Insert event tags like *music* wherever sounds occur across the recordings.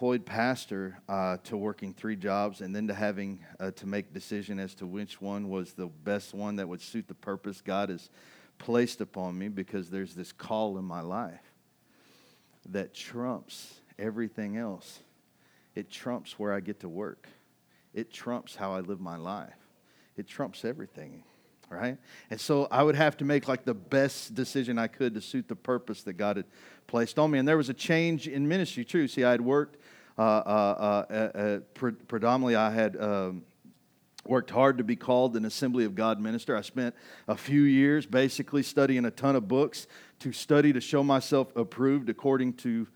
employed pastor uh, to working three jobs and then to having uh, to make decision as to which one was the best one that would suit the purpose God has placed upon me because there's this call in my life that trumps everything else. It trumps where I get to work. It trumps how I live my life. It trumps everything, right? And so I would have to make like the best decision I could to suit the purpose that God had placed on me. And there was a change in ministry, too. See, I had worked pre- predominantly, I had. Um, worked hard to be called an Assembly of God minister. I spent a few years basically studying a ton of books to study to show myself approved according to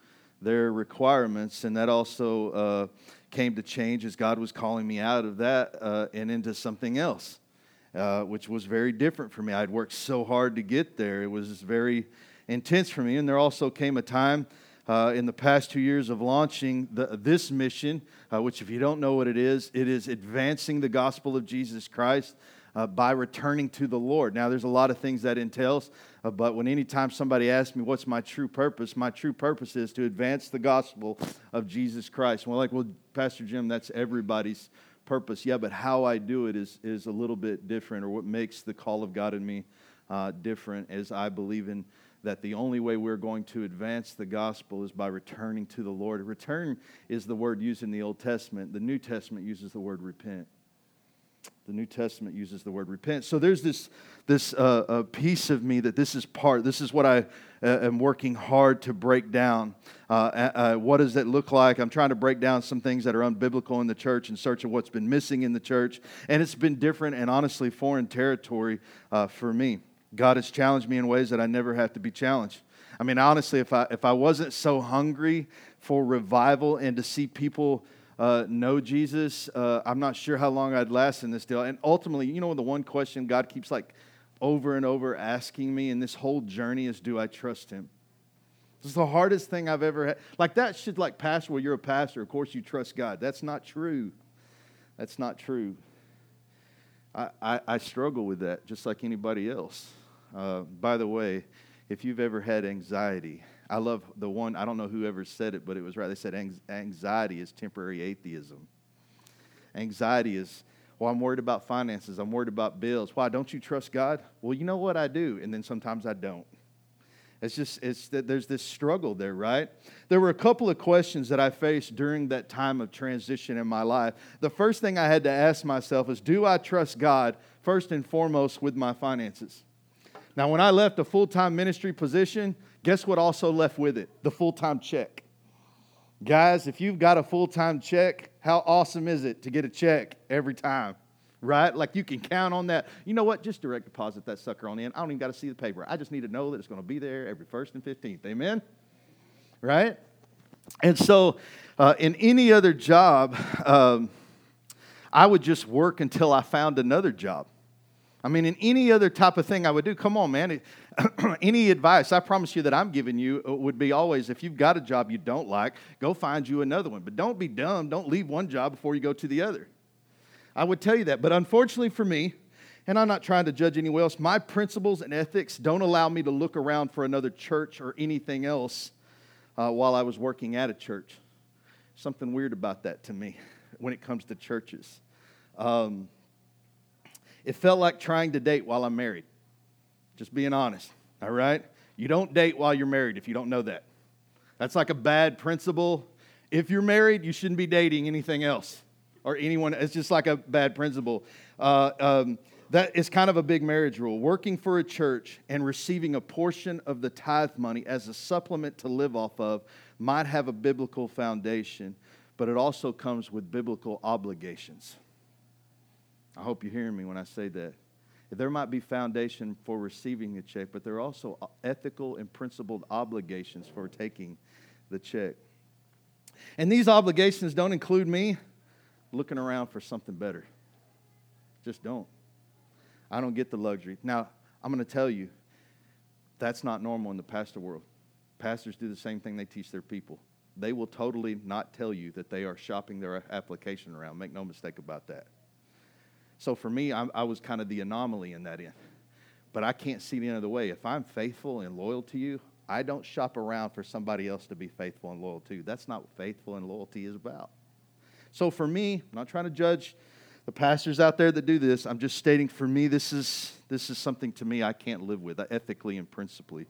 their requirements. And that also uh, came to change as God was calling me out of that uh, and into something else, uh, which was very different for me. I'd worked so hard to get there, it was very intense for me. And there also came a time. Uh, in the past two years of launching the, this mission, uh, which, if you don't know what it is, it is advancing the gospel of Jesus Christ uh, by returning to the Lord. Now, there's a lot of things that entails, uh, but when anytime somebody asks me what's my true purpose, my true purpose is to advance the gospel of Jesus Christ. Well, like, well, Pastor Jim, that's everybody's purpose. Yeah, but how I do it is, is a little bit different, or what makes the call of God in me uh, different as I believe in that the only way we're going to advance the gospel is by returning to the Lord. Return is the word used in the Old Testament. The New Testament uses the word repent. The New Testament uses the word repent. So there's this, this uh, uh, piece of me that this is part, this is what I uh, am working hard to break down. Uh, uh, what does that look like? I'm trying to break down some things that are unbiblical in the church in search of what's been missing in the church. And it's been different and honestly foreign territory uh, for me. God has challenged me in ways that I never have to be challenged. I mean, honestly, if I, if I wasn't so hungry for revival and to see people uh, know Jesus, uh, I'm not sure how long I'd last in this deal. And ultimately, you know, the one question God keeps like over and over asking me in this whole journey is, do I trust Him? This is the hardest thing I've ever had. Like that should like pastor. Well, you're a pastor. Of course, you trust God. That's not true. That's not true. I, I, I struggle with that just like anybody else. Uh, by the way, if you've ever had anxiety, I love the one, I don't know who ever said it, but it was right. They said anxiety is temporary atheism. Anxiety is, well, I'm worried about finances. I'm worried about bills. Why? Don't you trust God? Well, you know what? I do. And then sometimes I don't. It's just, it's that there's this struggle there, right? There were a couple of questions that I faced during that time of transition in my life. The first thing I had to ask myself is Do I trust God first and foremost with my finances? Now, when I left a full time ministry position, guess what also left with it? The full time check. Guys, if you've got a full time check, how awesome is it to get a check every time? Right? Like you can count on that. You know what? Just direct deposit that sucker on in. I don't even got to see the paper. I just need to know that it's going to be there every first and 15th. Amen? Right? And so, uh, in any other job, um, I would just work until I found another job. I mean, in any other type of thing I would do, come on, man. *clears throat* any advice I promise you that I'm giving you uh, would be always if you've got a job you don't like, go find you another one. But don't be dumb. Don't leave one job before you go to the other. I would tell you that. But unfortunately for me, and I'm not trying to judge anyone else, my principles and ethics don't allow me to look around for another church or anything else uh, while I was working at a church. Something weird about that to me *laughs* when it comes to churches. Um, it felt like trying to date while I'm married. Just being honest, all right? You don't date while you're married if you don't know that. That's like a bad principle. If you're married, you shouldn't be dating anything else or anyone. It's just like a bad principle. Uh, um, that is kind of a big marriage rule. Working for a church and receiving a portion of the tithe money as a supplement to live off of might have a biblical foundation, but it also comes with biblical obligations. I hope you're hearing me when I say that. There might be foundation for receiving the check, but there are also ethical and principled obligations for taking the check. And these obligations don't include me looking around for something better. Just don't. I don't get the luxury. Now, I'm going to tell you, that's not normal in the pastor world. Pastors do the same thing they teach their people. They will totally not tell you that they are shopping their application around. Make no mistake about that. So for me, I, I was kind of the anomaly in that end. But I can't see the end of the way. If I'm faithful and loyal to you, I don't shop around for somebody else to be faithful and loyal to. That's not what faithful and loyalty is about. So for me, I'm not trying to judge the pastors out there that do this. I'm just stating for me, this is, this is something to me I can't live with uh, ethically and principally.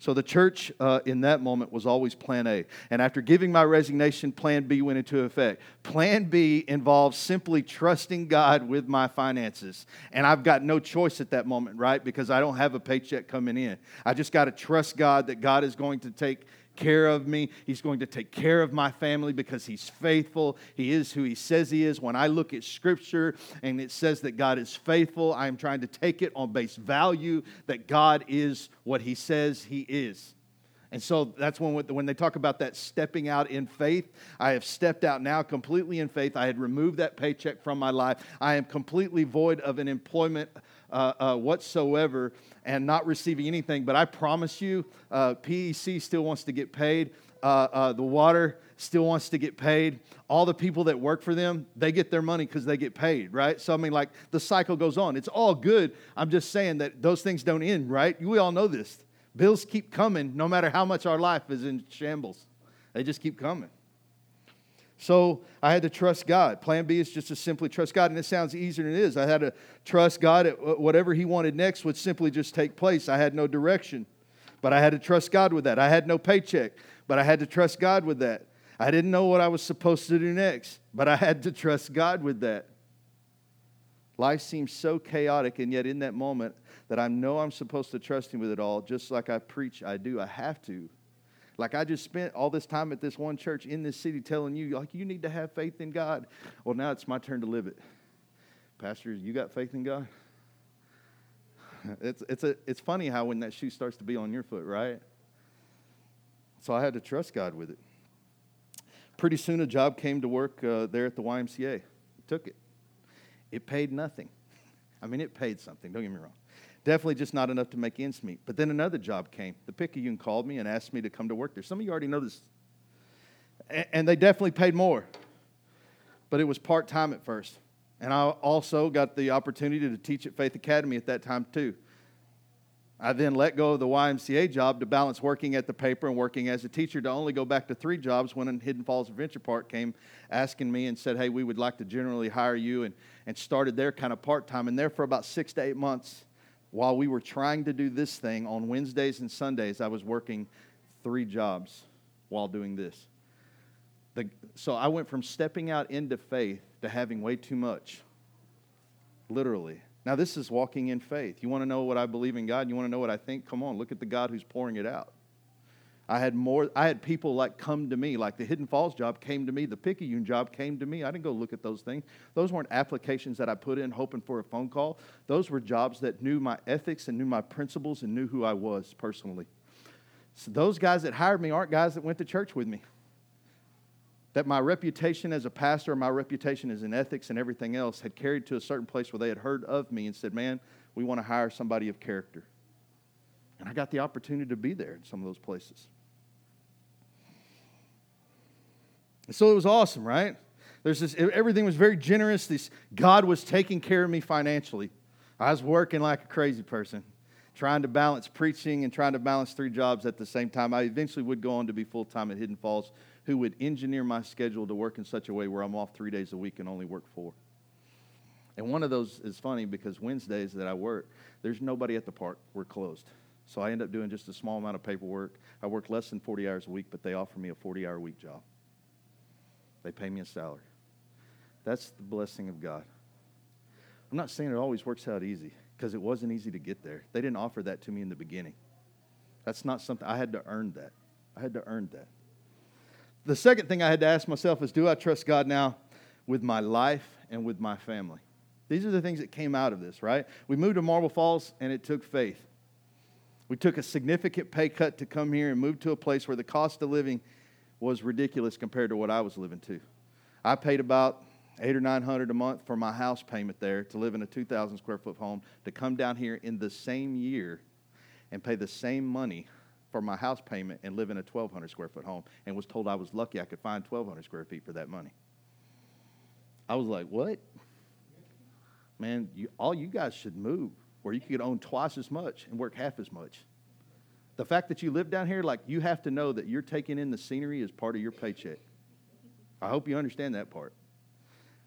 So the church uh, in that moment was always plan A. And after giving my resignation, plan B went into effect. Plan B involves simply trusting God with my finances. And I've got no choice at that moment, right? Because I don't have a paycheck coming in. I just got to trust God that God is going to take care of me. He's going to take care of my family because He's faithful. He is who He says He is. When I look at Scripture and it says that God is faithful, I am trying to take it on base value that God is what He says He is. And so that's when, when they talk about that stepping out in faith. I have stepped out now completely in faith. I had removed that paycheck from my life. I am completely void of an employment uh, uh, whatsoever and not receiving anything. But I promise you, uh, PEC still wants to get paid. Uh, uh, the water still wants to get paid. All the people that work for them, they get their money because they get paid, right? So, I mean, like the cycle goes on. It's all good. I'm just saying that those things don't end, right? We all know this. Bills keep coming no matter how much our life is in shambles, they just keep coming. So I had to trust God. Plan B is just to simply trust God. And it sounds easier than it is. I had to trust God at whatever He wanted next would simply just take place. I had no direction, but I had to trust God with that. I had no paycheck, but I had to trust God with that. I didn't know what I was supposed to do next, but I had to trust God with that. Life seems so chaotic, and yet in that moment that I know I'm supposed to trust Him with it all, just like I preach, I do. I have to. Like I just spent all this time at this one church in this city telling you, like, you need to have faith in God. Well, now it's my turn to live it. Pastor, you got faith in God? *laughs* It's, it's, a, it's funny how when that shoe starts to be on your foot, right? So I had to trust God with it. Pretty soon a job came to work uh, there at the YMCA. Took it. It paid nothing. *laughs* I mean, it paid something, don't get me wrong. Definitely just not enough to make ends meet. But then another job came. The Picayune called me and asked me to come to work there. Some of you already know this. And they definitely paid more. But it was part time at first. And I also got the opportunity to teach at Faith Academy at that time, too. I then let go of the YMCA job to balance working at the paper and working as a teacher to only go back to three jobs when Hidden Falls Adventure Park came asking me and said, Hey, we would like to generally hire you, and, and started there kind of part time. And there for about six to eight months, while we were trying to do this thing on Wednesdays and Sundays, I was working three jobs while doing this. The, so I went from stepping out into faith to having way too much, literally. Now, this is walking in faith. You want to know what I believe in God? You want to know what I think? Come on, look at the God who's pouring it out. I had more, I had people like come to me, like the Hidden Falls job came to me, the Picayune job came to me. I didn't go look at those things. Those weren't applications that I put in hoping for a phone call. Those were jobs that knew my ethics and knew my principles and knew who I was personally. So those guys that hired me aren't guys that went to church with me. That my reputation as a pastor, my reputation as an ethics and everything else had carried to a certain place where they had heard of me and said, Man, we want to hire somebody of character. And I got the opportunity to be there in some of those places. So it was awesome, right? There's this, everything was very generous. This, God was taking care of me financially. I was working like a crazy person, trying to balance preaching and trying to balance three jobs at the same time. I eventually would go on to be full time at Hidden Falls, who would engineer my schedule to work in such a way where I'm off three days a week and only work four. And one of those is funny because Wednesdays that I work, there's nobody at the park. We're closed. So I end up doing just a small amount of paperwork. I work less than 40 hours a week, but they offer me a 40 hour week job. They pay me a salary. That's the blessing of God. I'm not saying it always works out easy because it wasn't easy to get there. They didn't offer that to me in the beginning. That's not something I had to earn that. I had to earn that. The second thing I had to ask myself is do I trust God now with my life and with my family? These are the things that came out of this, right? We moved to Marble Falls and it took faith. We took a significant pay cut to come here and move to a place where the cost of living was ridiculous compared to what I was living to. I paid about eight or nine hundred a month for my house payment there to live in a 2,000 square foot home to come down here in the same year and pay the same money for my house payment and live in a 1,200 square foot home and was told I was lucky I could find 1,200 square feet for that money. I was like, what? Man, you, all you guys should move where you could own twice as much and work half as much. The fact that you live down here, like you have to know that you're taking in the scenery as part of your paycheck. I hope you understand that part.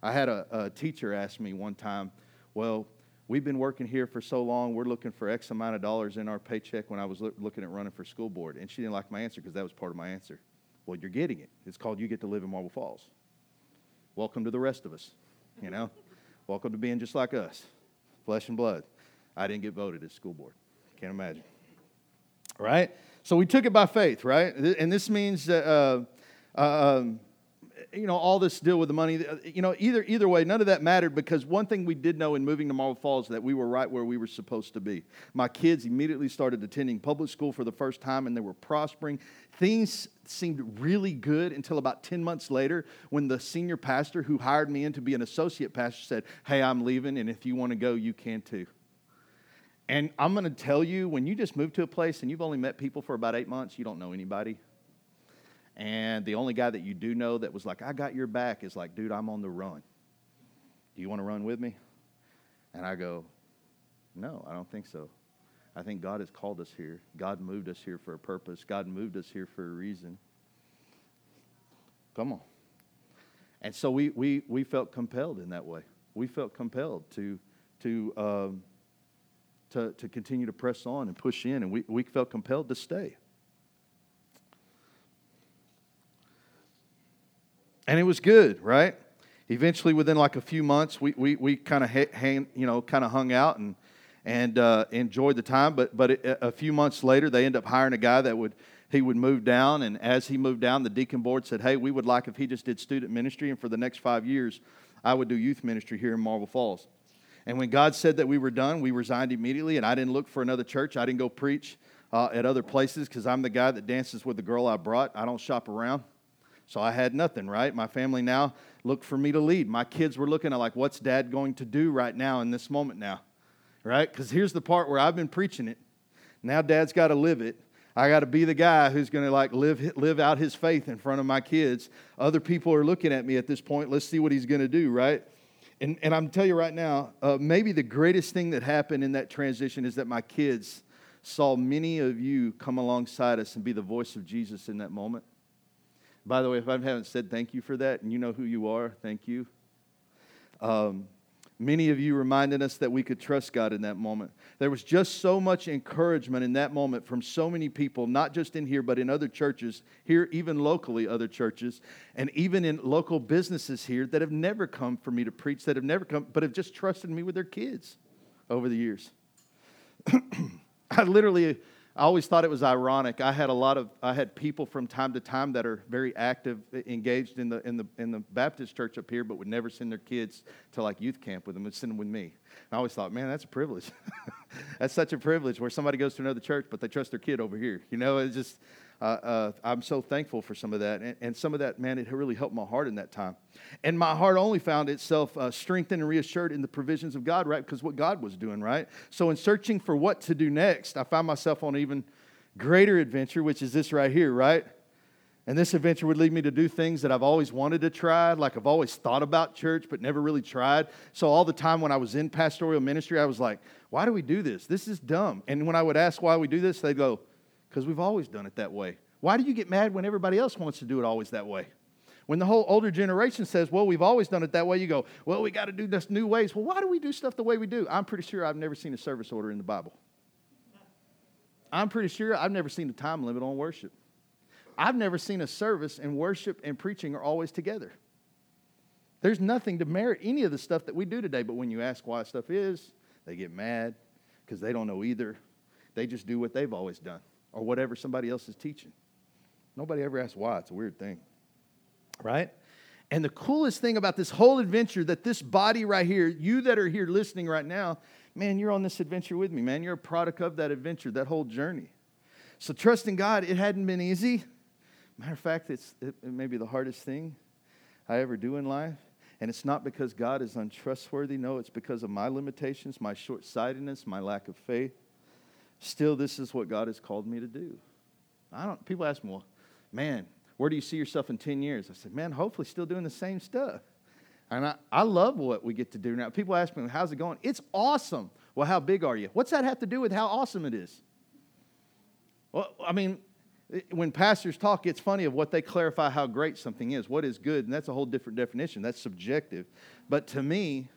I had a, a teacher ask me one time, Well, we've been working here for so long, we're looking for X amount of dollars in our paycheck when I was lo- looking at running for school board. And she didn't like my answer because that was part of my answer. Well, you're getting it. It's called You Get to Live in Marble Falls. Welcome to the rest of us, you know? Welcome to being just like us, flesh and blood. I didn't get voted as school board. Can't imagine. Right? So we took it by faith, right? And this means that. Uh, uh, um, you know, all this deal with the money, uh, you know, either, either way, none of that mattered because one thing we did know in moving to Marble Falls that we were right where we were supposed to be. My kids immediately started attending public school for the first time and they were prospering. Things seemed really good until about 10 months later when the senior pastor who hired me in to be an associate pastor said, Hey, I'm leaving, and if you want to go, you can too. And I'm going to tell you, when you just move to a place and you've only met people for about eight months, you don't know anybody. And the only guy that you do know that was like, I got your back is like, dude, I'm on the run. Do you want to run with me? And I go, no, I don't think so. I think God has called us here. God moved us here for a purpose. God moved us here for a reason. Come on. And so we, we, we felt compelled in that way. We felt compelled to, to, um, to, to continue to press on and push in, and we, we felt compelled to stay. And it was good, right? Eventually, within like a few months, we, we, we kind of you know, kind of hung out and, and uh, enjoyed the time. But, but a few months later, they end up hiring a guy that would, he would move down. And as he moved down, the deacon board said, hey, we would like if he just did student ministry. And for the next five years, I would do youth ministry here in Marble Falls. And when God said that we were done, we resigned immediately. And I didn't look for another church. I didn't go preach uh, at other places because I'm the guy that dances with the girl I brought. I don't shop around. So I had nothing, right? My family now looked for me to lead. My kids were looking at, like, what's dad going to do right now in this moment now, right? Because here's the part where I've been preaching it. Now dad's got to live it. I got to be the guy who's going to like live live out his faith in front of my kids. Other people are looking at me at this point. Let's see what he's going to do, right? And, and I'm telling you right now, uh, maybe the greatest thing that happened in that transition is that my kids saw many of you come alongside us and be the voice of Jesus in that moment. By the way, if I haven't said thank you for that, and you know who you are, thank you. Um, many of you reminded us that we could trust God in that moment. There was just so much encouragement in that moment from so many people, not just in here, but in other churches, here, even locally, other churches, and even in local businesses here that have never come for me to preach, that have never come, but have just trusted me with their kids over the years. *clears throat* I literally I always thought it was ironic. I had a lot of I had people from time to time that are very active, engaged in the in the in the Baptist church up here, but would never send their kids to like youth camp with them. Would send them with me. And I always thought, man, that's a privilege. *laughs* that's such a privilege where somebody goes to another church, but they trust their kid over here. You know, it's just uh, uh, I'm so thankful for some of that. And, and, some of that, man, it really helped my heart in that time. And my heart only found itself uh, strengthened and reassured in the provisions of God, right? Because what God was doing, right? So in searching for what to do next, I found myself on even greater adventure, which is this right here, right? And this adventure would lead me to do things that I've always wanted to try, like I've always thought about church, but never really tried. So, all the time when I was in pastoral ministry, I was like, why do we do this? This is dumb. And when I would ask why we do this, they'd go, because we've always done it that way. Why do you get mad when everybody else wants to do it always that way? When the whole older generation says, well, we've always done it that way, you go, well, we got to do this new ways. Well, why do we do stuff the way we do? I'm pretty sure I've never seen a service order in the Bible. I'm pretty sure I've never seen a time limit on worship. I've never seen a service and worship and preaching are always together. There's nothing to merit any of the stuff that we do today, but when you ask why stuff is, they get mad because they don't know either. They just do what they've always done or whatever somebody else is teaching. Nobody ever asks why. It's a weird thing, right? And the coolest thing about this whole adventure that this body right here, you that are here listening right now, man, you're on this adventure with me, man. You're a product of that adventure, that whole journey. So trusting God, it hadn't been easy. Matter of fact, it's, it, it may be the hardest thing I ever do in life. And it's not because God is untrustworthy. No, it's because of my limitations, my short sightedness, my lack of faith. Still, this is what God has called me to do. I don't, people ask me, well, man, where do you see yourself in 10 years? I said, man, hopefully still doing the same stuff. And I, I love what we get to do now. People ask me, how's it going? It's awesome. Well, how big are you? What's that have to do with how awesome it is? Well, I mean, when pastors talk, it's funny of what they clarify how great something is, what is good, and that's a whole different definition. That's subjective. But to me,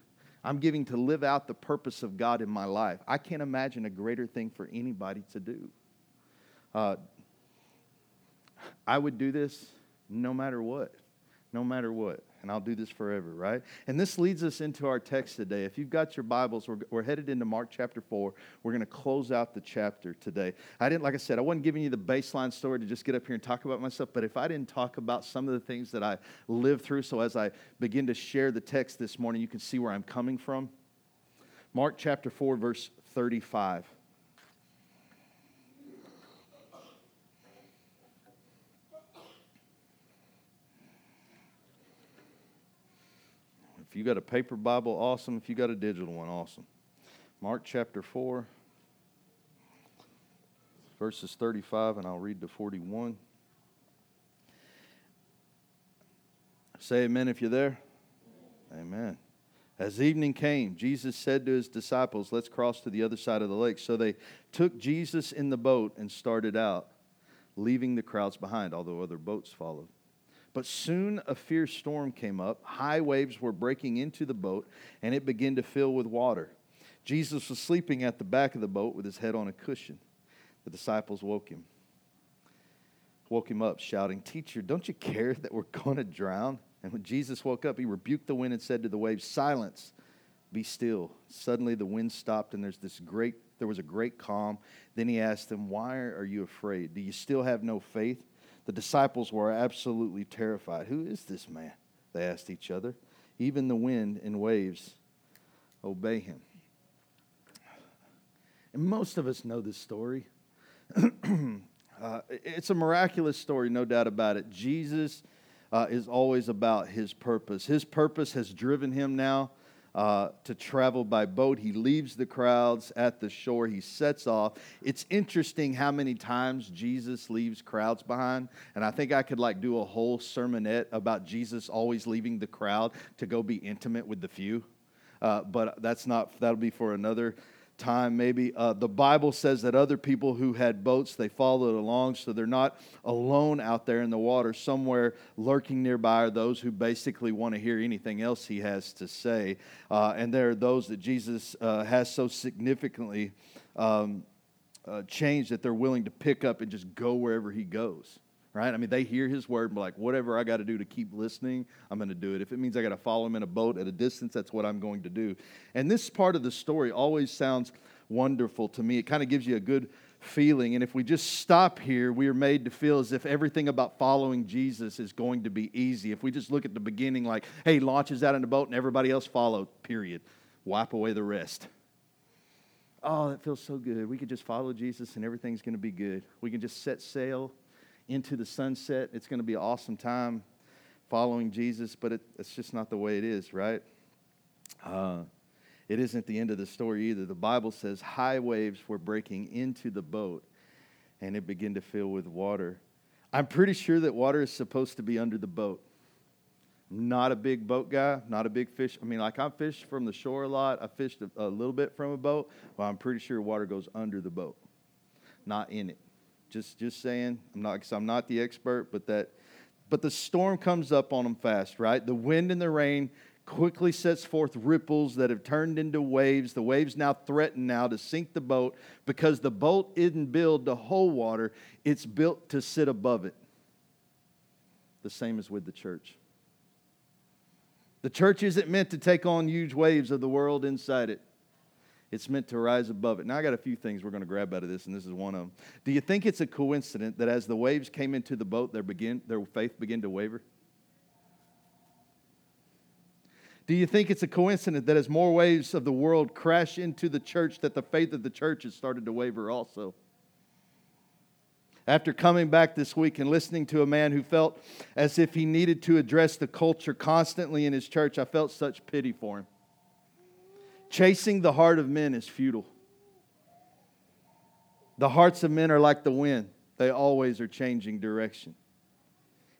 I'm giving to live out the purpose of God in my life. I can't imagine a greater thing for anybody to do. Uh, I would do this no matter what, no matter what and I'll do this forever, right? And this leads us into our text today. If you've got your Bibles, we're, we're headed into Mark chapter 4. We're going to close out the chapter today. I didn't, like I said, I wasn't giving you the baseline story to just get up here and talk about myself, but if I didn't talk about some of the things that I lived through, so as I begin to share the text this morning, you can see where I'm coming from. Mark chapter 4, verse 35. If you got a paper Bible, awesome. If you got a digital one, awesome. Mark chapter 4, verses 35, and I'll read to 41. Say amen if you're there. Amen. As evening came, Jesus said to his disciples, Let's cross to the other side of the lake. So they took Jesus in the boat and started out, leaving the crowds behind, although other boats followed. But soon a fierce storm came up. High waves were breaking into the boat, and it began to fill with water. Jesus was sleeping at the back of the boat with his head on a cushion. The disciples woke him. Woke him up, shouting, Teacher, don't you care that we're going to drown? And when Jesus woke up, he rebuked the wind and said to the waves, Silence, be still. Suddenly the wind stopped, and there's this great there was a great calm. Then he asked them, Why are you afraid? Do you still have no faith? The disciples were absolutely terrified. Who is this man? They asked each other. Even the wind and waves obey him. And most of us know this story. *clears throat* uh, it's a miraculous story, no doubt about it. Jesus uh, is always about his purpose. His purpose has driven him now uh, to travel by boat. He leaves the crowds at the shore. He sets off. It's interesting how many times Jesus leaves crowds behind. And I think I could like do a whole sermonette about Jesus always leaving the crowd to go be intimate with the few. Uh, but that's not, that'll be for another time maybe uh, the bible says that other people who had boats they followed along so they're not alone out there in the water. Somewhere lurking nearby are those who basically want to hear anything else he has to say. Uh, and there are those that jesus uh, has so significantly um, uh, changed that they're willing to pick up and just go wherever he goes right? I mean, they hear his word and be like, whatever I got to do to keep listening, I'm going to do it. If it means I got to follow him in a boat at a distance, that's what I'm going to do. And this part of the story always sounds wonderful to me. It kind of gives you a good feeling. And if we just stop here, we are made to feel as if everything about following Jesus is going to be easy. If we just look at the beginning, like, hey, launches out in the boat and everybody else followed, period. Wipe away the rest. Oh, that feels so good. We could just follow Jesus and everything's going to be good. We can just set sail into the sunset. It's going to be an awesome time following Jesus, but it, it's just not the way it is, right? Uh, it isn't the end of the story either. The Bible says high waves were breaking into the boat and it began to fill with water. I'm pretty sure that water is supposed to be under the boat. Not a big boat guy, not a big fish. I mean, like I fish from the shore a lot. I fished a, a little bit from a boat, but I'm pretty sure water goes under the boat, not in it. Just, just saying. I'm not, I'm not the expert, but that, but the storm comes up on them fast, right? The wind and the rain quickly sets forth ripples that have turned into waves. The waves now threaten now to sink the boat because the boat isn't built to hold water; it's built to sit above it. The same as with the church. The church isn't meant to take on huge waves of the world inside it. It's meant to rise above it. Now, I got a few things we're going to grab out of this, and this is one of them. Do you think it's a coincidence that as the waves came into the boat, their, begin, their faith began to waver? Do you think it's a coincidence that as more waves of the world crash into the church, that the faith of the church has started to waver also? After coming back this week and listening to a man who felt as if he needed to address the culture constantly in his church, I felt such pity for him. Chasing the heart of men is futile. The hearts of men are like the wind, they always are changing direction.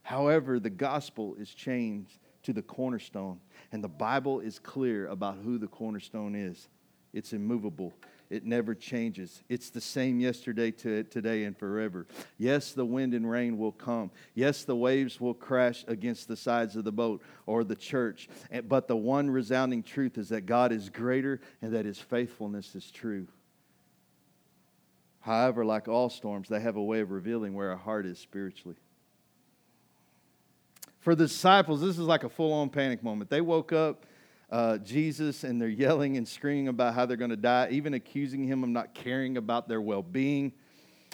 However, the gospel is changed to the cornerstone, and the Bible is clear about who the cornerstone is. It's immovable, it never changes. It's the same yesterday, to today, and forever. Yes, the wind and rain will come. Yes, the waves will crash against the sides of the boat or the church. But the one resounding truth is that God is greater and that his faithfulness is true. However, like all storms, they have a way of revealing where our heart is spiritually. For the disciples, this is like a full on panic moment. They woke up uh, Jesus and they're yelling and screaming about how they're going to die, even accusing him of not caring about their well being.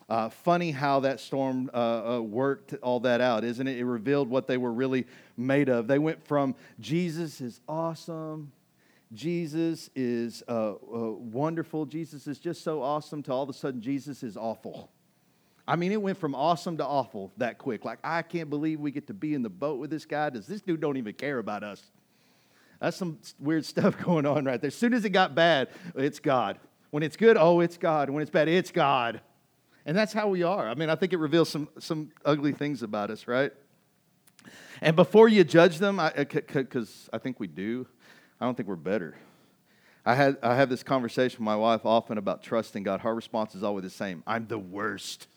Uh, funny how that storm uh, uh, worked all that out, isn't it? It revealed what they were really made of. They went from Jesus is awesome, Jesus is uh, uh, wonderful, Jesus is just so awesome, to all of a sudden, Jesus is awful. I mean, it went from awesome to awful that quick. Like, I can't believe we get to be in the boat with this guy. Does this dude don't even care about us? That's some weird stuff *laughs* going on right there. As soon as it got bad, it's God. When it's good, oh, it's God. When it's bad, it's God. And that's how we are. I mean, I think it reveals some, some ugly things about us, right? And before you judge them, because I, uh, I think we do, I don't think we're better. I had I have this conversation with my wife often about trusting God. Her response is always the same. I'm the worst.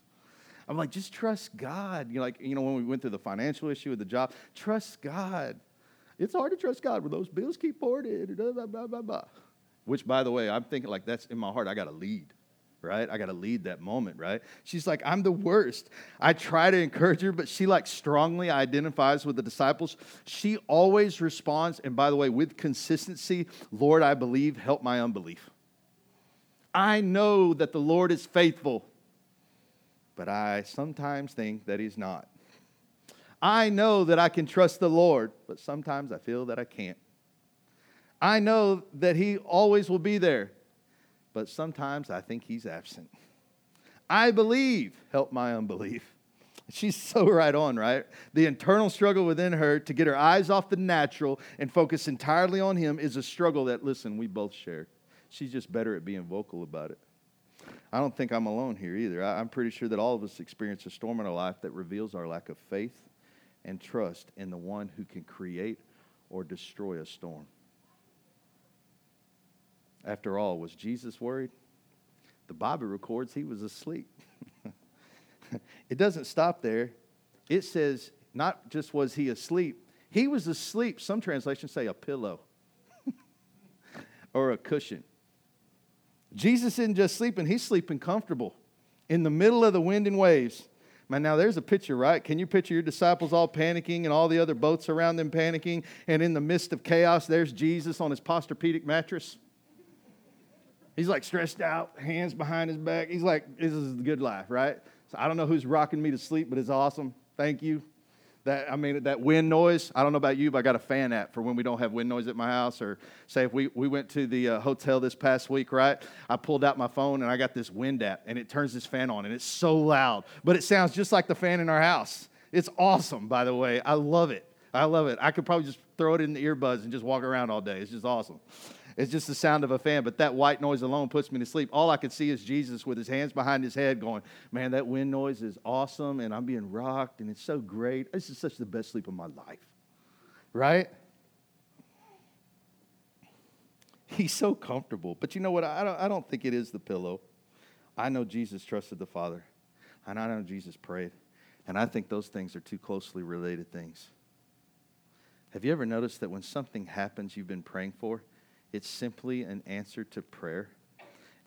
I'm like, just trust God. You know, like, you know, when we went through the financial issue with the job, trust God. It's hard to trust God when those bills keep pouring in. Blah, blah, blah, blah. Which, by the way, I'm thinking like that's in my heart. I got to lead, right? I got to lead that moment, right? She's like, I'm the worst. I try to encourage her, but she like strongly identifies with the disciples. She always responds, and by the way, with consistency, Lord, I believe, help my unbelief. I know that the Lord is faithful but I sometimes think that He's not. I know that I can trust the Lord, but sometimes I feel that I can't. I know that He always will be there, but sometimes I think He's absent. I believe, help my unbelief. *laughs* She's so right on, right? The internal struggle within her to get her eyes off the natural and focus entirely on Him is a struggle that, listen, we both share. She's just better at being vocal about it. I don't think I'm alone here either. I'm pretty sure that all of us experience a storm in our life that reveals our lack of faith and trust in the one who can create or destroy a storm. After all, was Jesus worried? The Bible records he was asleep. *laughs* it doesn't stop there. It says, not just was he asleep, he was asleep. Some translations say a pillow *laughs* or a cushion. Jesus isn't just sleeping, he's sleeping comfortable in the middle of the wind and waves. Man, now there's a picture, right? Can you picture your disciples all panicking and all the other boats around them panicking? And in the midst of chaos, there's Jesus on his Posturepedic mattress. He's like stressed out, hands behind his back. He's like, this is the good life, right? So I don't know who's rocking me to sleep, but it's awesome. Thank you. That I mean, that wind noise. I don't know about you, but I got a fan app for when we don't have wind noise at my house. Or say if we, we went to the uh, hotel this past week, right? I pulled out my phone and I got this wind app, and it turns this fan on, and it's so loud, but it sounds just like the fan in our house. It's awesome, by the way. I love it. I love it. I could probably just throw it in the earbuds and just walk around all day. It's just awesome. It's just the sound of a fan, but that white noise alone puts me to sleep. All I can see is Jesus with his hands behind his head going, Man, that wind noise is awesome, and I'm being rocked, and it's so great. This is such the best sleep of my life. Right? He's so comfortable. But you know what? I don't, I don't think it is the pillow. I know Jesus trusted the Father, and I know Jesus prayed. And I think those things are two closely related things. Have you ever noticed that when something happens you've been praying for, it's simply an answer to prayer.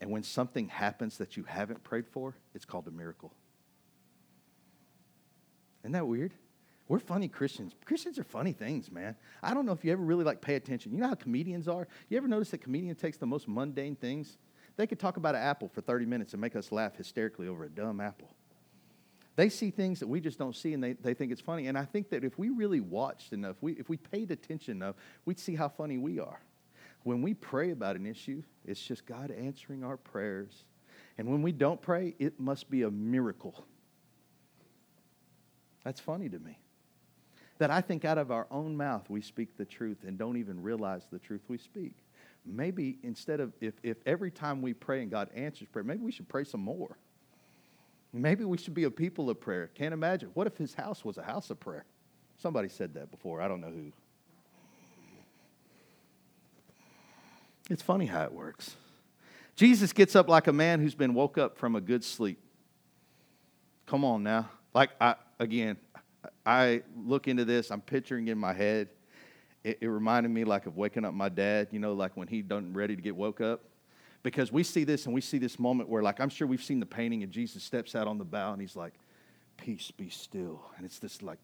And when something happens that you haven't prayed for, it's called a miracle. Isn't that weird? We're funny Christians. Christians are funny things, man. I don't know if you ever really like pay attention. You know how comedians are? You ever notice that comedian takes the most mundane things? They could talk about an apple for 30 minutes and make us laugh hysterically over a dumb apple. They see things that we just don't see and they, they think it's funny. And I think that if we really watched enough, we, if we paid attention enough, we'd see how funny we are. When we pray about an issue, it's just God answering our prayers. And when we don't pray, it must be a miracle. That's funny to me. That I think out of our own mouth we speak the truth and don't even realize the truth we speak. Maybe instead of, if, if every time we pray and God answers prayer, maybe we should pray some more. Maybe we should be a people of prayer. Can't imagine. What if his house was a house of prayer? Somebody said that before. I don't know who. It's funny how it works. Jesus gets up like a man who's been woke up from a good sleep. Come on now. Like, I, again, I look into this, I'm picturing in my head. It, it reminded me like of waking up my dad, you know, like when he done ready to get woke up. Because we see this and we see this moment where, like, I'm sure we've seen the painting and Jesus steps out on the bow and he's like, Peace be still. And it's this like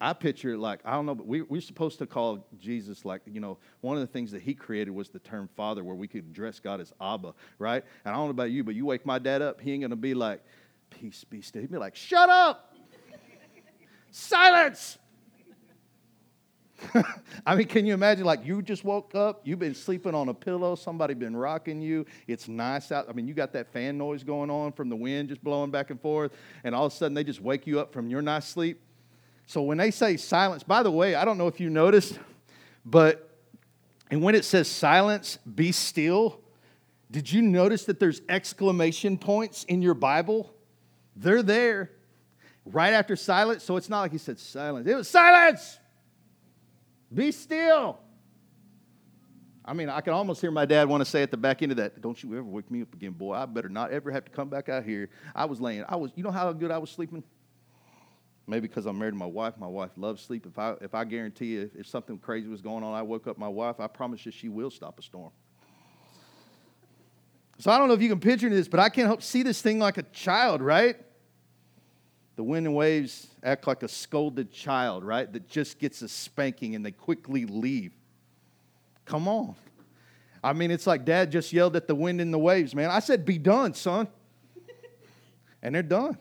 I picture it like, I don't know, but we, we're supposed to call Jesus like, you know, one of the things that he created was the term father, where we could address God as Abba, right? And I don't know about you, but you wake my dad up, he ain't to be like, peace be still. He'd be like, shut up! Silence! *laughs* I mean, can you imagine? Like, you just woke up, you've been sleeping on a pillow, somebody been rocking you. It's nice out. I mean, you got that fan noise going on from the wind just blowing back and forth, and all of a sudden they just wake you up from your nice sleep. So when they say silence, by the way, I don't know if you noticed, but and when it says silence, be still, did you notice that there's exclamation points in your Bible? They're there right after silence. So it's not like he said silence. It was silence. Be still. I mean, I can almost hear my dad want to say at the back end of that, Don't you ever wake me up again, boy. I better not ever have to come back out here. I was laying, I was, you know how good I was sleeping? Maybe because I'm married to my wife. My wife loves sleep. If I, if I guarantee you, if, if something crazy was going on, I woke up my wife, I promise you she will stop a storm. So I don't know if you can picture this, but I can't help see this thing like a child, right? The wind and waves act like a scolded child, right? That just gets a spanking and they quickly leave. Come on. I mean, it's like dad just yelled at the wind and the waves, man. I said, be done, son. and they're done.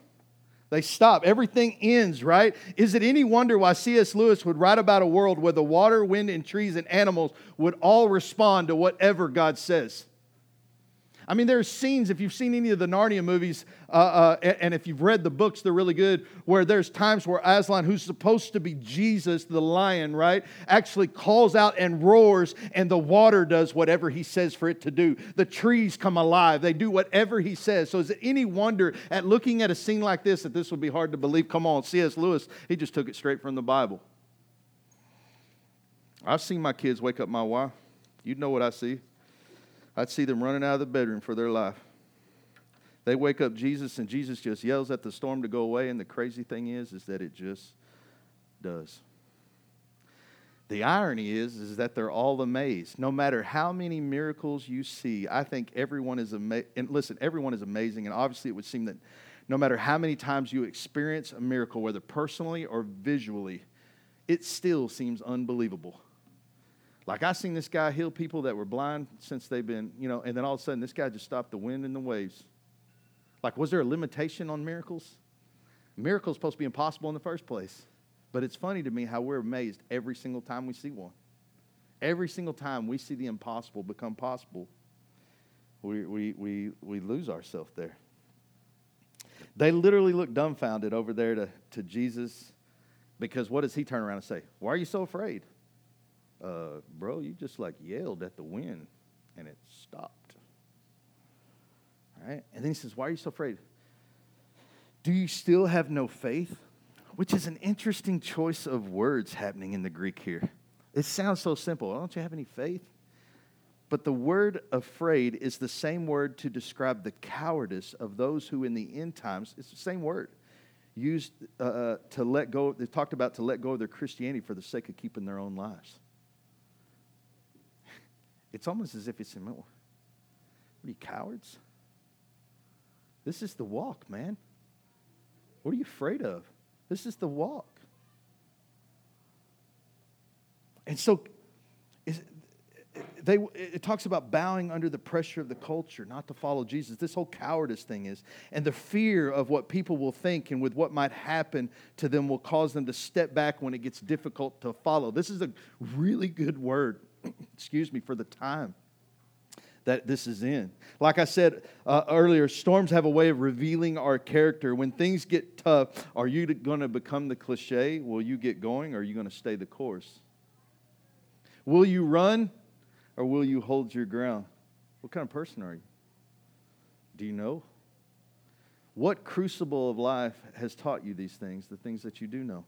They stop. Everything ends, right? Is it any wonder why C.S. Lewis would write about a world where the water, wind, and trees and animals would all respond to whatever God says? I mean, there are scenes, if you've seen any of the Narnia movies, uh, uh, and if you've read the books, they're really good, where there's times where Aslan, who's supposed to be Jesus, the lion, right, actually calls out and roars, and the water does whatever he says for it to do. The trees come alive, they do whatever he says. So is it any wonder at looking at a scene like this that this would be hard to believe? Come on, C.S. Lewis, he just took it straight from the Bible. I've seen my kids wake up my wife. You'd know what I see. I'd see them running out of the bedroom for their life. They wake up Jesus, and Jesus just yells at the storm to go away. And the crazy thing is, is that it just does. The irony is, is that they're all amazed. No matter how many miracles you see, I think everyone is amazing. And listen, everyone is amazing. And obviously, it would seem that no matter how many times you experience a miracle, whether personally or visually, it still seems unbelievable. Like I seen this guy heal people that were blind since they've been, you know, and then all of a sudden this guy just stopped the wind and the waves. Like, was there a limitation on miracles? Miracles supposed to be impossible in the first place. But it's funny to me how we're amazed every single time we see one. Every single time we see the impossible become possible, we, we, we, we lose ourselves there. They literally look dumbfounded over there to, to Jesus because what does he turn around and say? Why are you so afraid? Uh, bro, you just like yelled at the wind and it stopped. Right? And then he says, Why are you so afraid? Do you still have no faith? Which is an interesting choice of words happening in the Greek here. It sounds so simple. Don't you have any faith? But the word afraid is the same word to describe the cowardice of those who, in the end times, it's the same word used uh, uh to let go. They talked about to let go of their Christianity for the sake of keeping their own lives. It's almost as if it's, what are you, cowards? This is the walk, man. What are you afraid of? This is the walk. And so they, it talks about bowing under the pressure of the culture, not to follow Jesus. This whole cowardice thing is. And the fear of what people will think and with what might happen to them will cause them to step back when it gets difficult to follow. This is a really good word excuse me, for the time that this is in. Like I said uh, earlier, storms have a way of revealing our character. When things get tough, are you going to become the cliche? Will you get going or are you going to stay the course? Will you run or will you hold your ground? What kind of person are you? Do you know? What crucible of life has taught you these things, the things that you do know?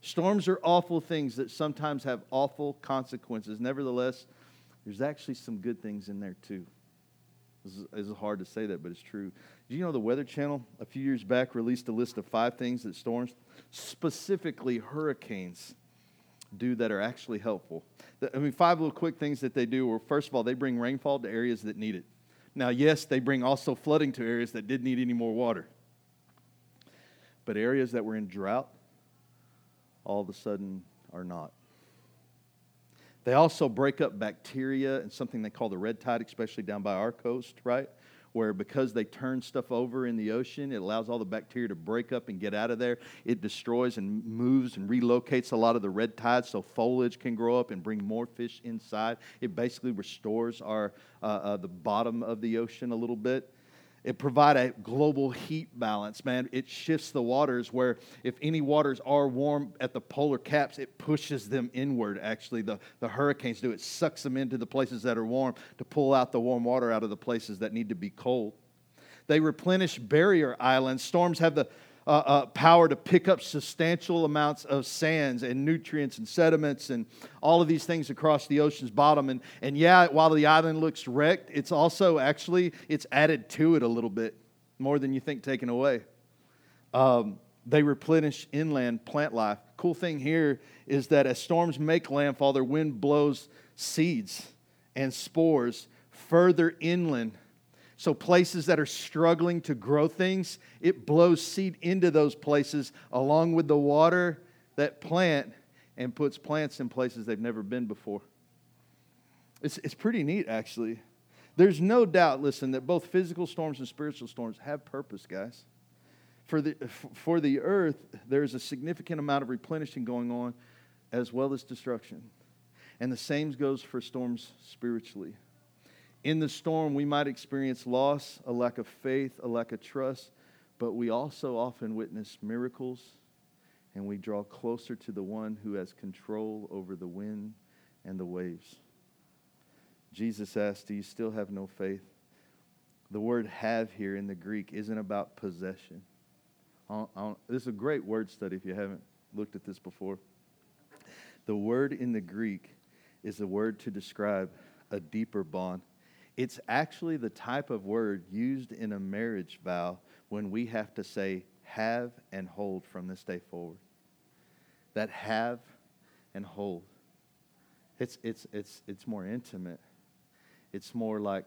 Storms are awful things that sometimes have awful consequences. Nevertheless, there's actually some good things in there too. It's hard to say that, but it's true. Do you know the Weather Channel a few years back released a list of five things that storms, specifically hurricanes, do that are actually helpful? I mean, five little quick things that they do are first of all, they bring rainfall to areas that need it. Now, yes, they bring also flooding to areas that didn't need any more water. But areas that were in drought, all of a sudden are not. They also break up bacteria and something they call the red tide, especially down by our coast, right? Where because they turn stuff over in the ocean, it allows all the bacteria to break up and get out of there. It destroys and moves and relocates a lot of the red tide so foliage can grow up and bring more fish inside. It basically restores our, uh, uh, the bottom of the ocean a little bit. It provide a global heat balance, man. It shifts the waters where if any waters are warm at the polar caps, it pushes them inward. Actually, the, the hurricanes do. It sucks them into the places that are warm to pull out the warm water out of the places that need to be cold. They replenish barrier islands. Storms have the uh, uh, power to pick up substantial amounts of sands and nutrients and sediments and all of these things across the ocean's bottom. And, and yeah, while the island looks wrecked, it's also actually, it's added to it a little bit, more than you think taken away. Um, they replenish inland plant life. Cool thing here is that as storms make landfall, their wind blows seeds and spores further inland so, places that are struggling to grow things, it blows seed into those places along with the water that plant and puts plants in places they've never been before. It's, it's pretty neat, actually. There's no doubt, listen, that both physical storms and spiritual storms have purpose, guys. For the, for the earth, there's a significant amount of replenishing going on as well as destruction. And the same goes for storms spiritually. In the storm, we might experience loss, a lack of faith, a lack of trust, but we also often witness miracles and we draw closer to the one who has control over the wind and the waves. Jesus asked, Do you still have no faith? The word have here in the Greek isn't about possession. this is a great word study if you haven't looked at this before. The word in the Greek is a word to describe a deeper bond it's actually the type of word used in a marriage vow when we have to say have and hold from this day forward. That have and hold. It's, it's, it's, it's more intimate. It's more like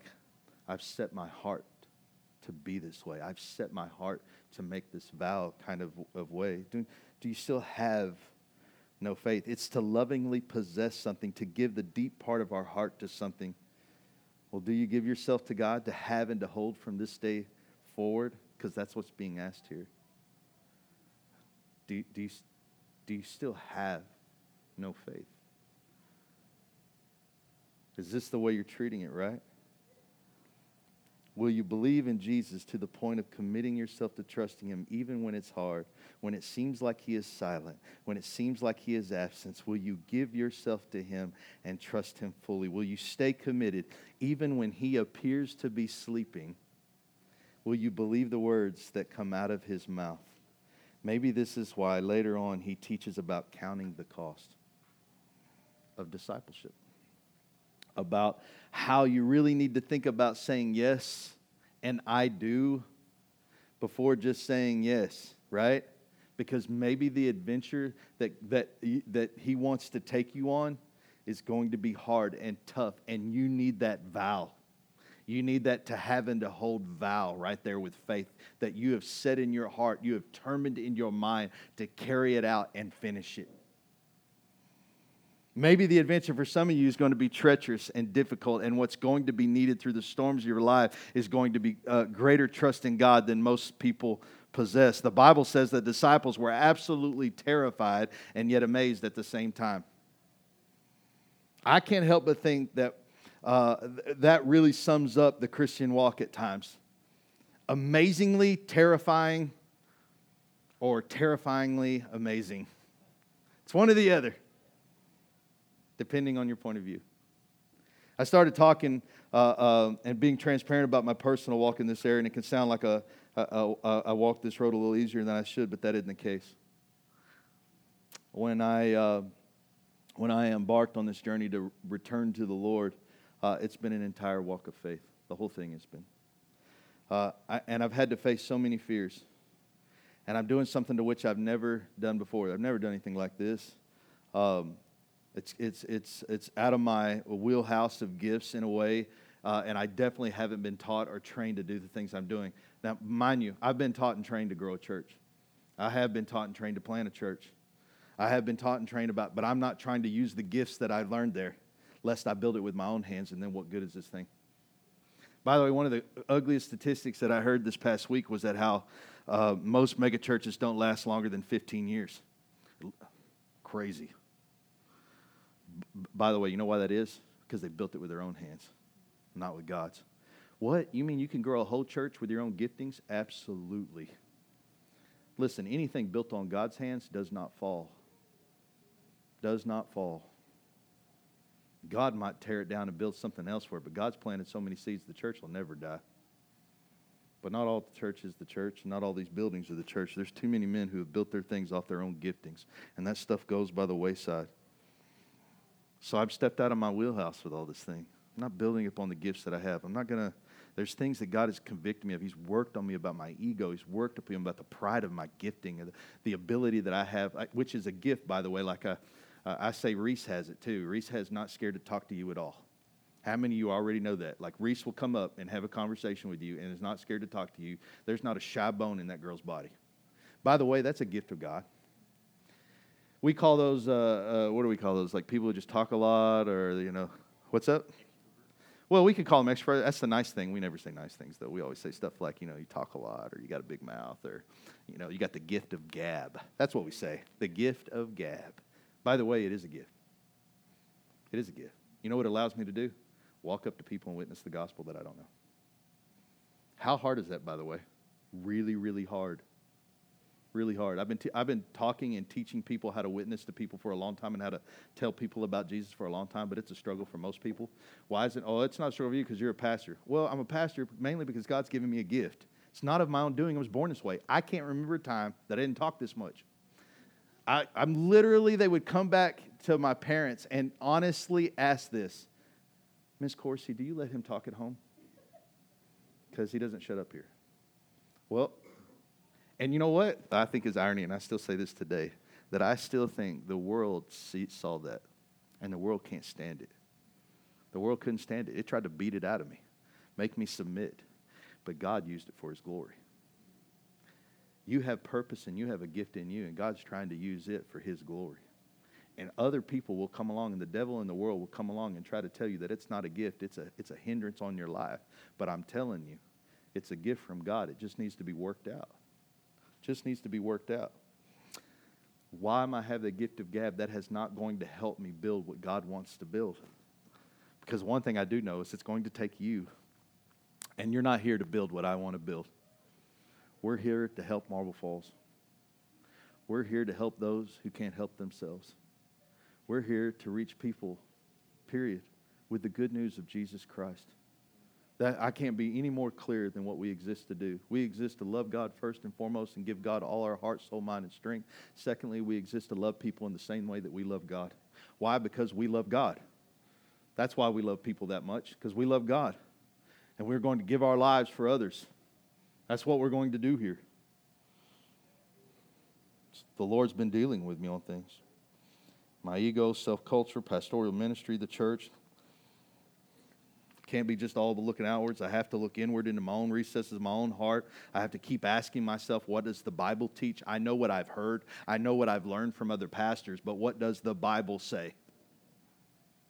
I've set my heart to be this way. I've set my heart to make this vow kind of, of way. Do, do you still have no faith? It's to lovingly possess something, to give the deep part of our heart to something well, do you give yourself to God to have and to hold from this day forward? Because that's what's being asked here. Do, do, you, do you still have no faith? Is this the way you're treating it, right? Will you believe in Jesus to the point of committing yourself to trusting Him even when it's hard, when it seems like He is silent, when it seems like He is absent? Will you give yourself to Him and trust Him fully? Will you stay committed even when He appears to be sleeping? Will you believe the words that come out of His mouth? Maybe this is why later on He teaches about counting the cost of discipleship about how you really need to think about saying yes and I do before just saying yes, right? Because maybe the adventure that, that, that he wants to take you on is going to be hard and tough, and you need that vow. You need that to have and to hold vow right there with faith that you have set in your heart, you have determined in your mind to carry it out and finish it. Maybe the adventure for some of you is going to be treacherous and difficult, and what's going to be needed through the storms of your life is going to be uh, greater trust in God than most people possess. The Bible says that disciples were absolutely terrified and yet amazed at the same time. I can't help but think that uh, that really sums up the Christian walk at times. Amazingly terrifying or terrifyingly amazing. It's one or the other depending on your point of view. I started talking uh, uh, and being transparent about my personal walk in this area, and it can sound like a, a, a, I walked this road a little easier than I should, but that isn't the case. When I, uh, when I embarked on this journey to return to the Lord, uh, it's been an entire walk of faith The whole thing has been. Uh, I, and I've had to face so many fears. And I'm doing something to which I've never done before. I've never done anything like this. Um, it's, it's, it's, it's out of my wheelhouse of gifts in a way, uh, and I definitely haven't been taught or trained to do the things I'm doing. Now, mind you, I've been taught and trained to grow a church. I have been taught and trained to plant a church. I have been taught and trained about, but I'm not trying to use the gifts that I learned there, lest I build it with my own hands, and then what good is this thing? By the way, one of the ugliest statistics that I heard this past week was that how uh, most megachurches don't last longer than 15 years. Crazy. By the way, you know why that is? Because they built it with their own hands, not with God's. What? You mean you can grow a whole church with your own giftings? Absolutely. Listen, anything built on God's hands does not fall. Does not fall. God might tear it down and build something elsewhere, but God's planted so many seeds the church will never die. But not all the church is the church, not all these buildings are the church. There's too many men who have built their things off their own giftings, and that stuff goes by the wayside. So I've stepped out of my wheelhouse with all this thing. I'm not building upon the gifts that I have. I'm not going to, there's things that God has convicted me of. He's worked on me about my ego. He's worked upon me about the pride of my gifting, the, the ability that I have, which is a gift, by the way. Like I, I say Reese has it too. Reese has not scared to talk to you at all. How many of you already know that? Like Reese will come up and have a conversation with you and is not scared to talk to you. There's not a shy bone in that girl's body. By the way, that's a gift of God. We call those, uh, uh, what do we call those? Like people who just talk a lot or, you know, what's up? Well, we could call them extroverted. That's the nice thing. We never say nice things, though. We always say stuff like, you know, you talk a lot or you got a big mouth or, you know, you got the gift of gab. That's what we say. The gift of gab. By the way, it is a gift. It is a gift. You know what it allows me to do? Walk up to people and witness the gospel that I don't know. How hard is that, by the way? Really, really hard really hard. I've been, t- I've been talking and teaching people how to witness to people for a long time and how to tell people about Jesus for a long time, but it's a struggle for most people. Why is it? Oh, it's not a struggle for you because you're a pastor. Well, I'm a pastor mainly because God's given me a gift. It's not of my own doing. I was born this way. I can't remember a time that I didn't talk this much. I, I'm literally, they would come back to my parents and honestly ask this Miss Corsi, do you let him talk at home? Because he doesn't shut up here. Well, and you know what? I think is irony, and I still say this today, that I still think the world see, saw that, and the world can't stand it. The world couldn't stand it. It tried to beat it out of me, make me submit. But God used it for His glory. You have purpose and you have a gift in you, and God's trying to use it for His glory. And other people will come along, and the devil in the world will come along and try to tell you that it's not a gift, it's a, it's a hindrance on your life. But I'm telling you, it's a gift from God. It just needs to be worked out. Just needs to be worked out. Why am I have the gift of gab? That has not going to help me build what God wants to build. Because one thing I do know is it's going to take you. And you're not here to build what I want to build. We're here to help Marble Falls. We're here to help those who can't help themselves. We're here to reach people, period, with the good news of Jesus Christ. That I can't be any more clear than what we exist to do. We exist to love God first and foremost and give God all our heart, soul, mind, and strength. Secondly, we exist to love people in the same way that we love God. Why? Because we love God. That's why we love people that much, because we love God. And we're going to give our lives for others. That's what we're going to do here. The Lord's been dealing with me on things my ego, self culture, pastoral ministry, the church, can't be just all looking outwards. I have to look inward into my own recesses my own heart. I have to keep asking myself, what does the Bible teach? I know what I've heard, I know what I've learned from other pastors, but what does the Bible say?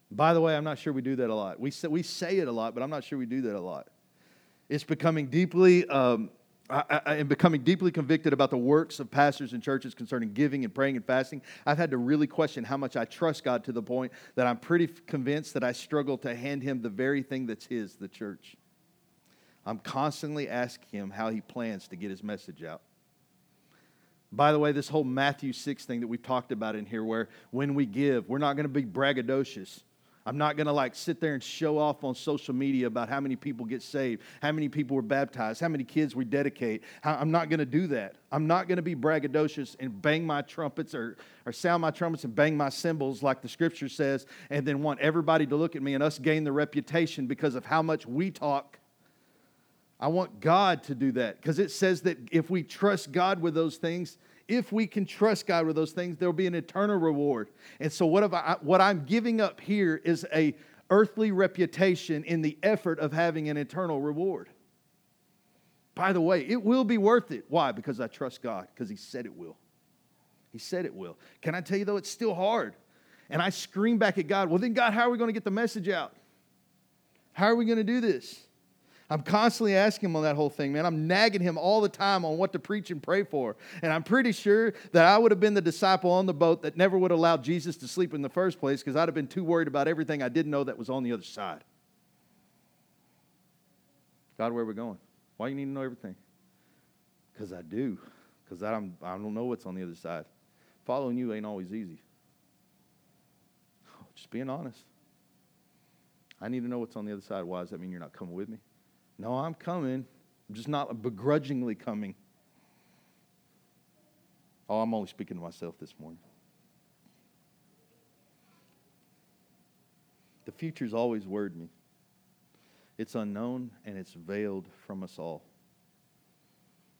By the way, I'm not sure we do that a lot. We say, we say it a lot, but I'm not sure we do that a lot. It's becoming deeply um, I, I, am becoming deeply convicted about the works of pastors and churches concerning giving and praying and fasting. I've had to really question how much I trust God to the point that I'm pretty convinced that I struggle to hand Him the very thing that's His, the church. I'm constantly asking Him how He plans to get His message out. By the way, this whole Matthew 6 thing that we've talked about in here, where when we give, we're not going to be braggadocious. I'm not going to like sit there and show off on social media about how many people get saved, how many people were baptized, how many kids we dedicate. I'm not going to do that. I'm not going to be braggadocious and bang my trumpets or, or sound my trumpets and bang my cymbals like the scripture says, and then want everybody to look at me and us gain the reputation because of how much we talk I want God to do that because it says that if we trust God with those things, if we can trust God with those things, there'll be an eternal reward. And so, what, I, what I'm giving up here is a earthly reputation in the effort of having an eternal reward. By the way, it will be worth it. Why? Because I trust God, because He said it will. He said it will. Can I tell you, though, it's still hard. And I scream back at God, well, then, God, how are we going to get the message out? How are we going to do this? I'm constantly asking him on that whole thing, man. I'm nagging him all the time on what to preach and pray for. And I'm pretty sure that I would have been the disciple on the boat that never would have allowed Jesus to sleep in the first place because I'd have been too worried about everything I didn't know that was on the other side. God, where are we going? Why do you need to know everything? Because I do. Because I don't, I don't know what's on the other side. Following you ain't always easy. *sighs* Just being honest. I need to know what's on the other side. Why does that mean you're not coming with me? No, I'm coming. I'm just not begrudgingly coming. Oh, I'm only speaking to myself this morning. The future's always worried me. It's unknown and it's veiled from us all.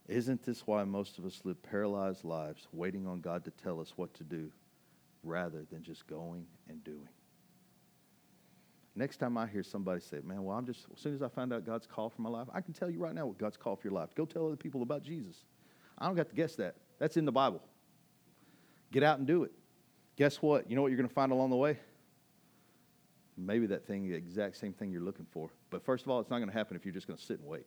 Isn't this why most of us live paralyzed lives, waiting on God to tell us what to do rather than just going and doing? Next time I hear somebody say, man, well, I'm just, as soon as I find out God's call for my life, I can tell you right now what God's call for your life. Go tell other people about Jesus. I don't got to guess that. That's in the Bible. Get out and do it. Guess what? You know what you're going to find along the way? Maybe that thing, the exact same thing you're looking for. But first of all, it's not going to happen if you're just going to sit and wait.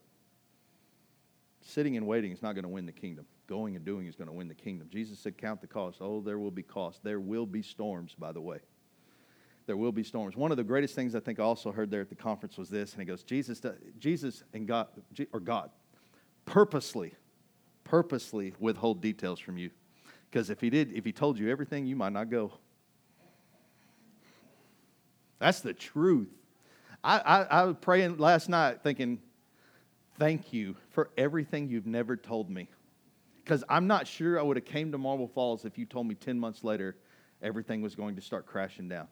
Sitting and waiting is not going to win the kingdom. Going and doing is going to win the kingdom. Jesus said, Count the cost. Oh, there will be cost. There will be storms, by the way there will be storms. One of the greatest things I think I also heard there at the conference was this, and he goes, Jesus, Jesus and God, or God, purposely, purposely withhold details from you. Because if he did, if he told you everything, you might not go. That's the truth. I, I, I was praying last night thinking, thank you for everything you've never told me. Because I'm not sure I would have came to Marble Falls if you told me 10 months later everything was going to start crashing down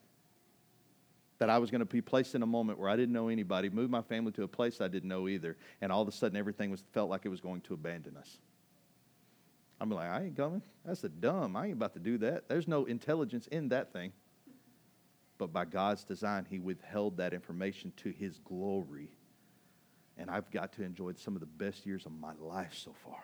that I was going to be placed in a moment where I didn't know anybody, move my family to a place I didn't know either, and all of a sudden everything was felt like it was going to abandon us. I'm like, I ain't coming. That's a dumb. I ain't about to do that. There's no intelligence in that thing. But by God's design, He withheld that information to His glory. And I've got to enjoy some of the best years of my life so far.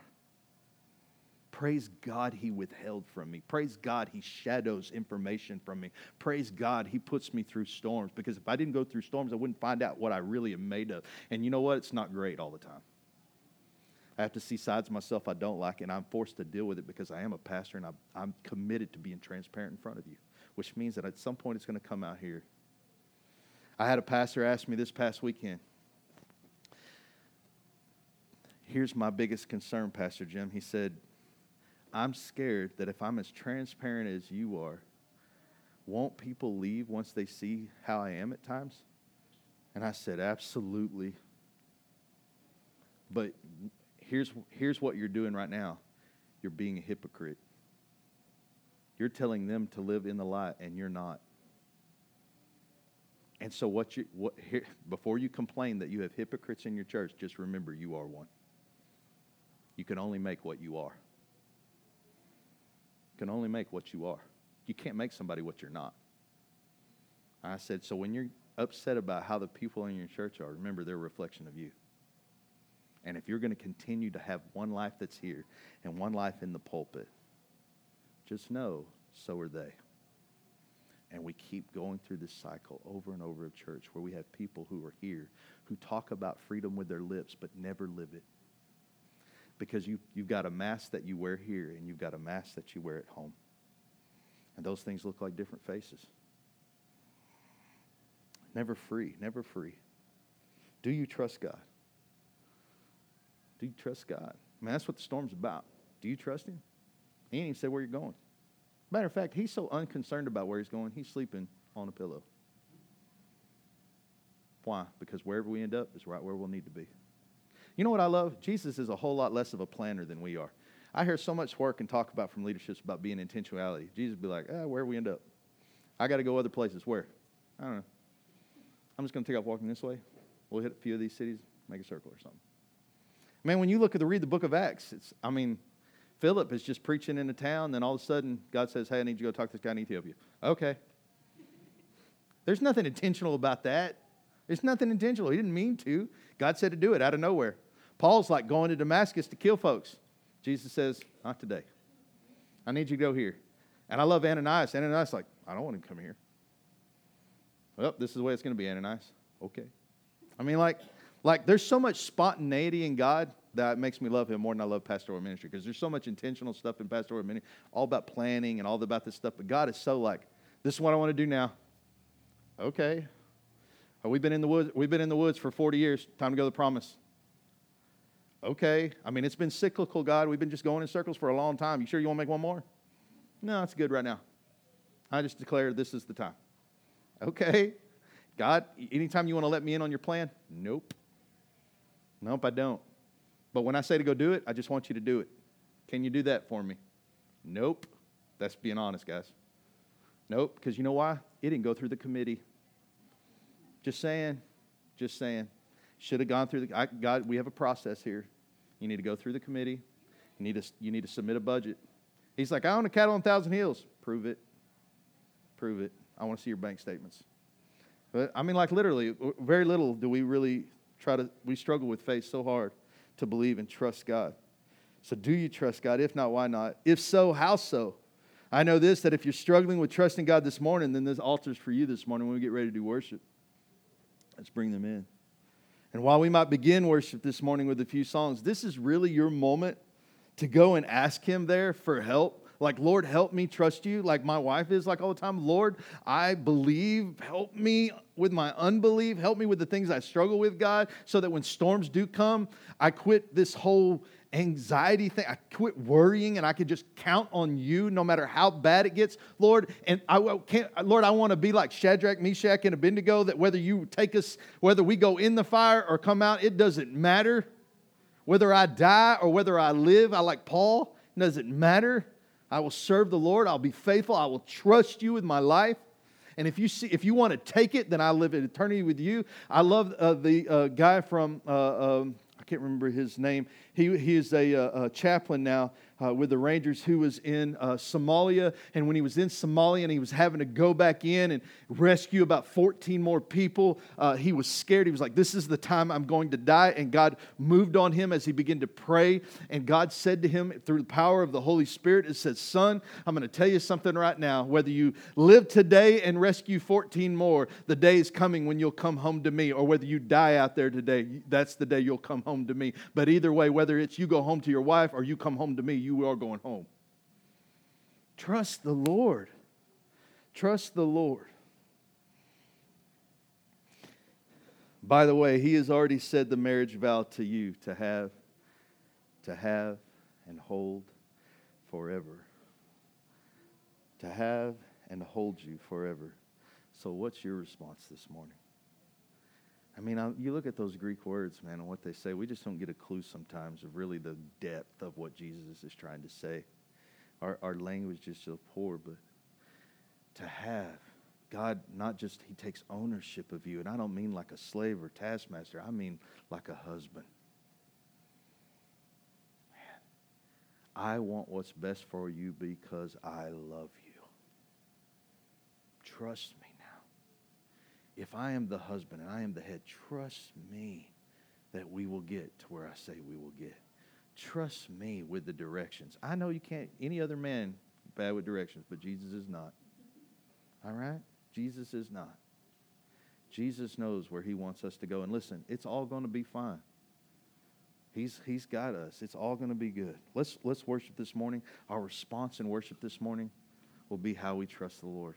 Praise God, He withheld from me. Praise God, He shadows information from me. Praise God, He puts me through storms because if I didn't go through storms, I wouldn't find out what I really am made of. And you know what? It's not great all the time. I have to see sides of myself I don't like, and I'm forced to deal with it because I am a pastor and I'm, I'm committed to being transparent in front of you, which means that at some point it's going to come out here. I had a pastor ask me this past weekend. Here's my biggest concern, Pastor Jim. He said, I'm scared that if I'm as transparent as you are, won't people leave once they see how I am at times? And I said, Absolutely. But here's, here's what you're doing right now you're being a hypocrite. You're telling them to live in the light, and you're not. And so, what you what here, before you complain that you have hypocrites in your church, just remember you are one. You can only make what you are can only make what you are. You can't make somebody what you're not. I said, so when you're upset about how the people in your church are, remember they're a reflection of you. And if you're going to continue to have one life that's here and one life in the pulpit, just know so are they. And we keep going through this cycle over and over of church where we have people who are here who talk about freedom with their lips but never live it because you, you've got a mask that you wear here and you've got a mask that you wear at home. And those things look like different faces. Never free, never free. Do you trust God? Do you trust God? I mean, that's what the storm's about. Do you trust Him? He ain't even said where you're going. Matter of fact, he's so unconcerned about where he's going, he's sleeping on a pillow. Why? Because wherever we end up is right where we'll need to be. You know what I love? Jesus is a whole lot less of a planner than we are. I hear so much work and talk about from leaderships about being intentionality. Jesus would be like, ah, where we end up? I got to go other places. Where? I don't know. I'm just going to take off walking this way. We'll hit a few of these cities, make a circle or something. Man, when you look at the read the book of Acts, it's I mean, Philip is just preaching in a town, then all of a sudden God says, Hey, I need you to go talk to this guy in Ethiopia. Okay. There's nothing intentional about that. There's nothing intentional. He didn't mean to. God said to do it out of nowhere. Paul's like going to Damascus to kill folks. Jesus says, Not today. I need you to go here. And I love Ananias. Ananias like, I don't want to come here. Well, this is the way it's going to be, Ananias. Okay. I mean, like, like there's so much spontaneity in God that makes me love him more than I love pastoral ministry because there's so much intentional stuff in pastoral ministry, all about planning and all about this stuff. But God is so like, this is what I want to do now. Okay. We've been in the woods. We've been in the woods for 40 years. Time to go to the promise. Okay. I mean, it's been cyclical, God. We've been just going in circles for a long time. You sure you want to make one more? No, it's good right now. I just declare this is the time. Okay. God, anytime you want to let me in on your plan? Nope. Nope, I don't. But when I say to go do it, I just want you to do it. Can you do that for me? Nope. That's being honest, guys. Nope, because you know why? It didn't go through the committee. Just saying. Just saying. Should have gone through the I, God. We have a process here. You need to go through the committee. You need to you need to submit a budget. He's like, I own a cattle on Thousand Hills. Prove it. Prove it. I want to see your bank statements. But I mean, like literally, very little do we really try to. We struggle with faith so hard to believe and trust God. So, do you trust God? If not, why not? If so, how so? I know this that if you're struggling with trusting God this morning, then this altar's for you this morning when we get ready to do worship. Let's bring them in. And while we might begin worship this morning with a few songs, this is really your moment to go and ask Him there for help. Like, Lord, help me trust you, like my wife is like all the time. Lord, I believe. Help me with my unbelief. Help me with the things I struggle with, God, so that when storms do come, I quit this whole anxiety thing. I quit worrying and I can just count on you no matter how bad it gets, Lord. And I can't, Lord, I want to be like Shadrach, Meshach, and Abednego that whether you take us, whether we go in the fire or come out, it doesn't matter. Whether I die or whether I live, I like Paul, it doesn't matter. I will serve the Lord. I'll be faithful. I will trust you with my life. And if you see, if you want to take it, then I live in eternity with you. I love uh, the uh, guy from uh, um, can't remember his name. He, he is a, uh, a chaplain now uh, with the Rangers who was in uh, Somalia. And when he was in Somalia and he was having to go back in and rescue about 14 more people, uh, he was scared. He was like, This is the time I'm going to die. And God moved on him as he began to pray. And God said to him through the power of the Holy Spirit, It says, Son, I'm going to tell you something right now. Whether you live today and rescue 14 more, the day is coming when you'll come home to me. Or whether you die out there today, that's the day you'll come home to me. But either way, whether it's you go home to your wife or you come home to me, you are going home. Trust the Lord. Trust the Lord. By the way, he has already said the marriage vow to you to have, to have and hold forever. To have and hold you forever. So, what's your response this morning? I mean, I, you look at those Greek words, man, and what they say, we just don't get a clue sometimes of really the depth of what Jesus is trying to say. Our, our language is so poor, but to have God not just, He takes ownership of you, and I don't mean like a slave or taskmaster, I mean like a husband. Man, I want what's best for you because I love you. Trust me if I am the husband and I am the head, trust me that we will get to where I say we will get. Trust me with the directions. I know you can't, any other man bad with directions, but Jesus is not. All right? Jesus is not. Jesus knows where he wants us to go. And listen, it's all going to be fine. He's, he's got us. It's all going to be good. Let's, let's worship this morning. Our response in worship this morning will be how we trust the Lord.